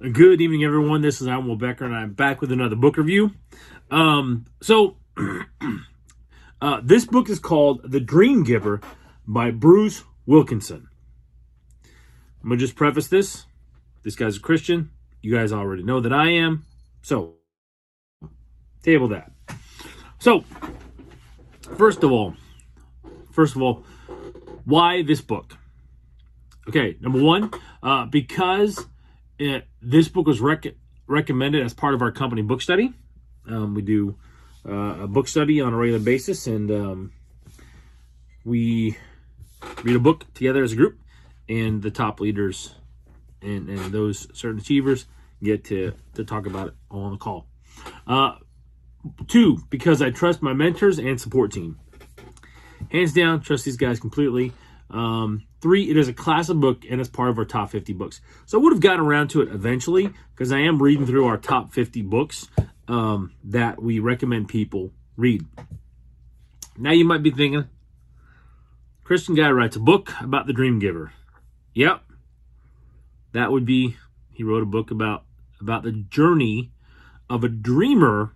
Good evening, everyone. This is Alan Becker, and I'm back with another book review. Um, so, uh, this book is called The Dream Giver by Bruce Wilkinson. I'm going to just preface this. This guy's a Christian. You guys already know that I am. So, table that. So, first of all, first of all, why this book? Okay, number one, uh, because this book was rec- recommended as part of our company book study. Um, we do uh, a book study on a regular basis, and um, we read a book together as a group, and the top leaders and, and those certain achievers get to, to talk about it on the call. Uh, two, because I trust my mentors and support team. Hands down, trust these guys completely. Um, three, it is a classic book and it's part of our top 50 books. So I would have gotten around to it eventually because I am reading through our top 50 books um, that we recommend people read. Now you might be thinking, Christian guy writes a book about the dream giver. Yep. That would be he wrote a book about about the journey of a dreamer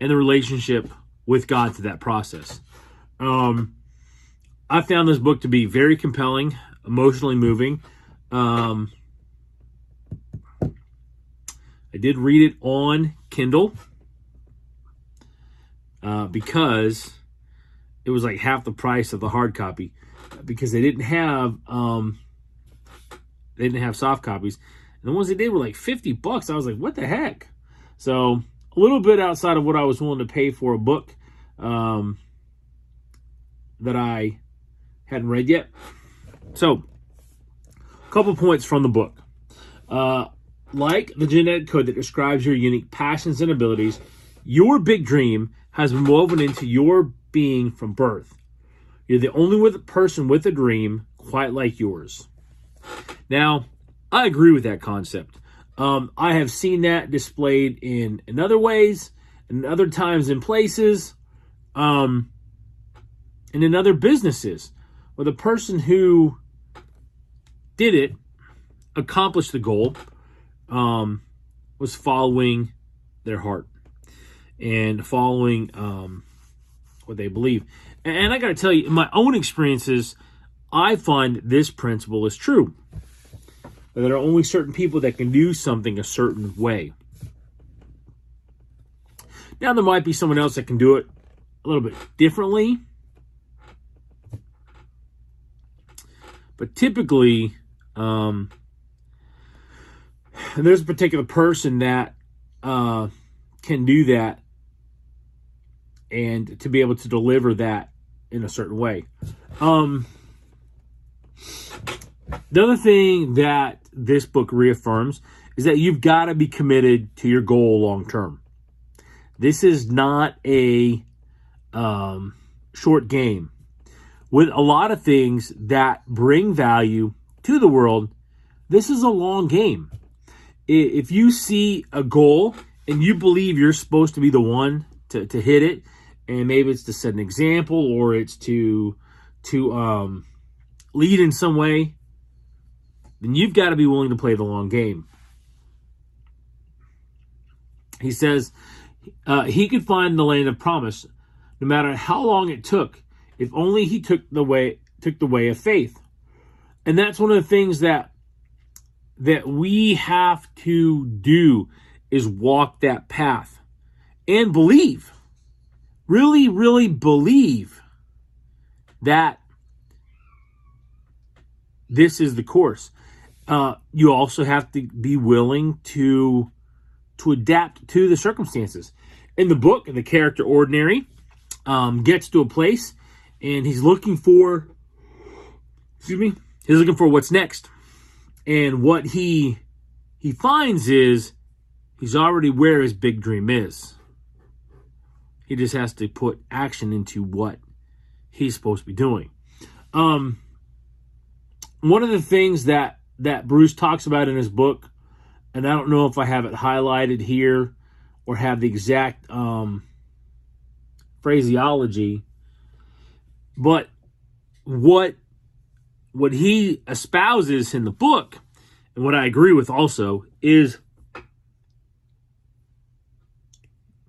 and the relationship with God to that process. Um, I found this book to be very compelling, emotionally moving. Um, I did read it on Kindle uh, because it was like half the price of the hard copy because they didn't have um, they didn't have soft copies. And the ones they did were like 50 bucks. I was like, what the heck? So a little bit outside of what I was willing to pay for a book um, that I hadn't read yet. So, a couple points from the book. Uh, like the genetic code that describes your unique passions and abilities, your big dream has been woven into your being from birth. You're the only with, person with a dream quite like yours. Now, I agree with that concept. Um, I have seen that displayed in, in other ways, and other times in places, um, and in other businesses where the person who did it accomplished the goal um, was following their heart and following um, what they believe. And, and I got to tell you, in my own experiences, I find this principle is true. There are only certain people that can do something a certain way. Now, there might be someone else that can do it a little bit differently But typically, um, there's a particular person that uh, can do that and to be able to deliver that in a certain way. Um, the other thing that this book reaffirms is that you've got to be committed to your goal long term. This is not a um, short game with a lot of things that bring value to the world, this is a long game. If you see a goal and you believe you're supposed to be the one to, to hit it, and maybe it's to set an example or it's to to um, lead in some way, then you've got to be willing to play the long game. He says uh, he could find the land of promise no matter how long it took if only he took the way took the way of faith. And that's one of the things that that we have to do is walk that path and believe. Really, really believe that this is the course. Uh, you also have to be willing to to adapt to the circumstances. In the book, the character Ordinary um, gets to a place and he's looking for excuse me he's looking for what's next. And what he he finds is he's already where his big dream is. He just has to put action into what he's supposed to be doing. Um one of the things that that bruce talks about in his book and i don't know if i have it highlighted here or have the exact um phraseology but what what he espouses in the book and what I agree with also is,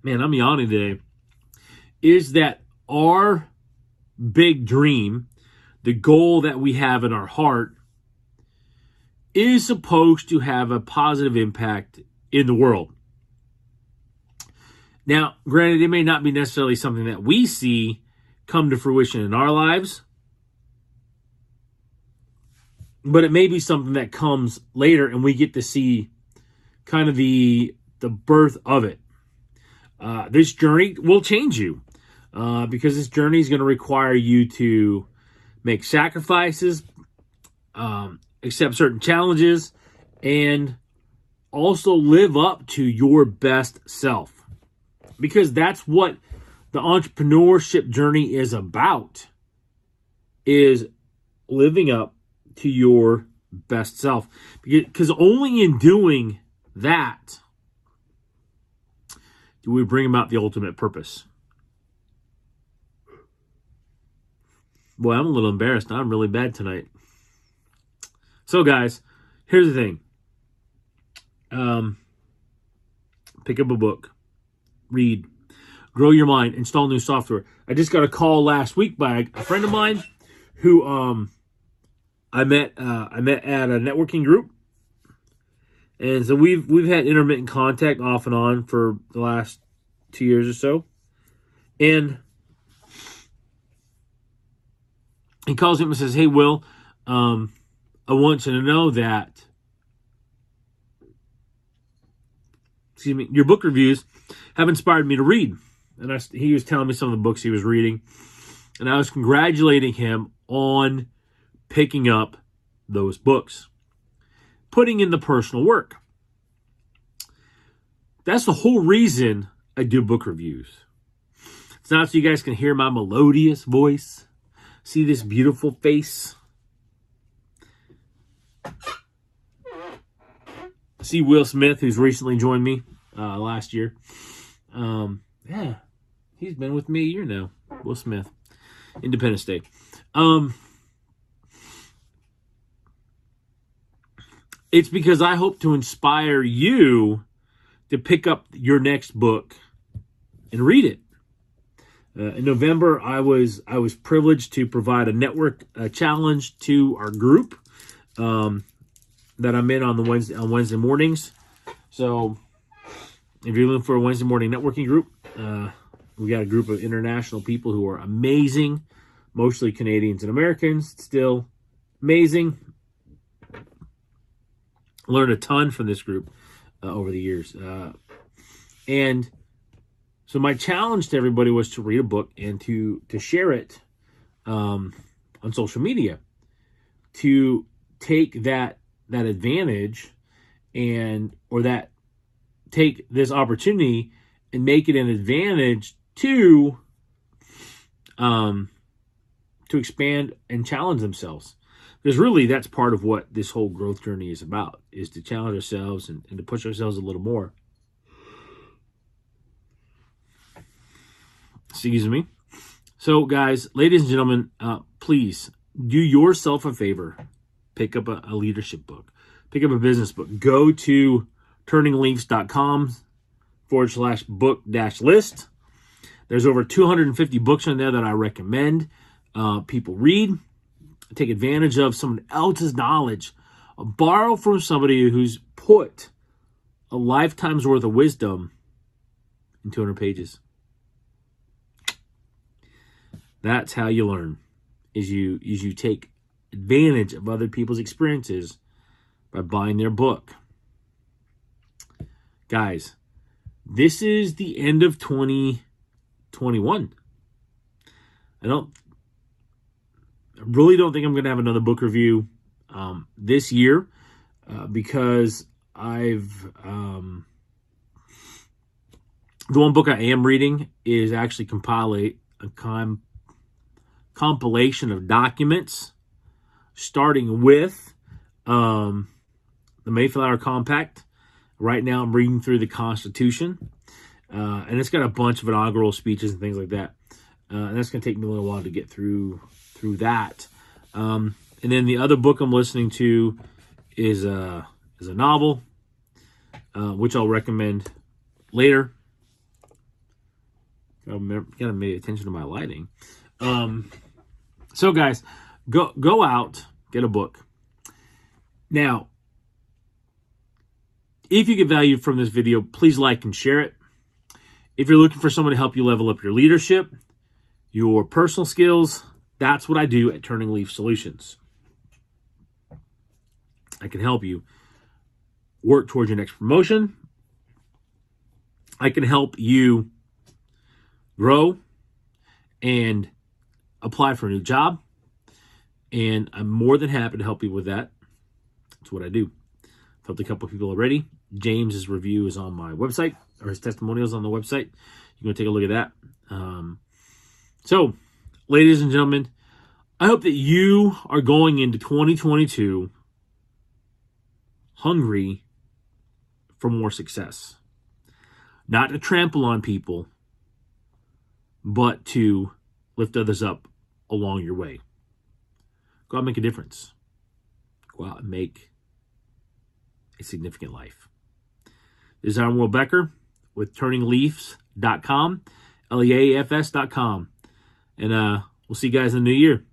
man, I'm yawning today, is that our big dream, the goal that we have in our heart, is supposed to have a positive impact in the world. Now, granted, it may not be necessarily something that we see come to fruition in our lives, but it may be something that comes later and we get to see kind of the the birth of it. Uh, this journey will change you uh, because this journey is going to require you to make sacrifices, um, accept certain challenges, and also live up to your best self because that's what the entrepreneurship journey is about is living up to your best self. Because only in doing that do we bring about the ultimate purpose. Boy i'm a little embarrassed. I'm really bad tonight. So guys here's the thing. Um pick up a book. Read, grow your mind, install new software. I just got a call last week by a friend of mine who um I met uh, I met at a networking group, and so we've we've had intermittent contact off and on for the last two years or so, and he calls him and says, "Hey, Will, um, I want you to know that." Excuse me, your book reviews have inspired me to read. And I, he was telling me some of the books he was reading. And I was congratulating him on picking up those books, putting in the personal work. That's the whole reason I do book reviews. It's not so you guys can hear my melodious voice, see this beautiful face, see Will Smith, who's recently joined me uh, last year. Um, yeah, he's been with me a year now. Will Smith, Independence Day. Um, it's because I hope to inspire you to pick up your next book and read it. Uh, in November, I was I was privileged to provide a network uh, challenge to our group um, that I'm in on the Wednesday on Wednesday mornings. So if you're looking for a Wednesday morning networking group, uh, we got a group of international people who are amazing, mostly Canadians and Americans, still amazing. Learned a ton from this group uh, over the years. Uh, and so my challenge to everybody was to read a book and to to share it um, on social media to take that that advantage and or that take this opportunity and make it an advantage to um to expand and challenge themselves. Because really that's part of what this whole growth journey is about is to challenge ourselves and, and to push ourselves a little more. Excuse me. So guys ladies and gentlemen uh, please do yourself a favor. Pick up a, a leadership book. Pick up a business book. Go to turningleafs.com forward slash book dash list. There's over 250 books on there that I recommend uh, people read. Take advantage of someone else's knowledge. Borrow from somebody who's put a lifetime's worth of wisdom in 200 pages. That's how you learn. Is you is you take advantage of other people's experiences by buying their book. Guys, this is the end of 2021. I don't I really don't think I'm going to have another book review um, this year uh, because I've um, the one book I am reading is actually compilate a com- compilation of documents starting with um, the Mayflower Compact Right now, I'm reading through the Constitution, uh, and it's got a bunch of inaugural speeches and things like that. Uh, and that's going to take me a little while to get through through that. Um, and then the other book I'm listening to is uh, is a novel, uh, which I'll recommend later. Gotta pay attention to my lighting. Um, so, guys, go go out, get a book. Now, if you get value from this video, please like and share it. If you're looking for someone to help you level up your leadership, your personal skills, that's what I do at Turning Leaf Solutions. I can help you work towards your next promotion. I can help you grow and apply for a new job. And I'm more than happy to help you with that. That's what I do. Helped a couple people already. James's review is on my website, or his testimonials on the website. You can take a look at that. Um, so, ladies and gentlemen, I hope that you are going into 2022 hungry for more success. Not to trample on people, but to lift others up along your way. Go out and make a difference. Go out and make a significant life. This is Aaron Will Becker with turningleafs.com, L E A F S.com. And uh, we'll see you guys in the new year.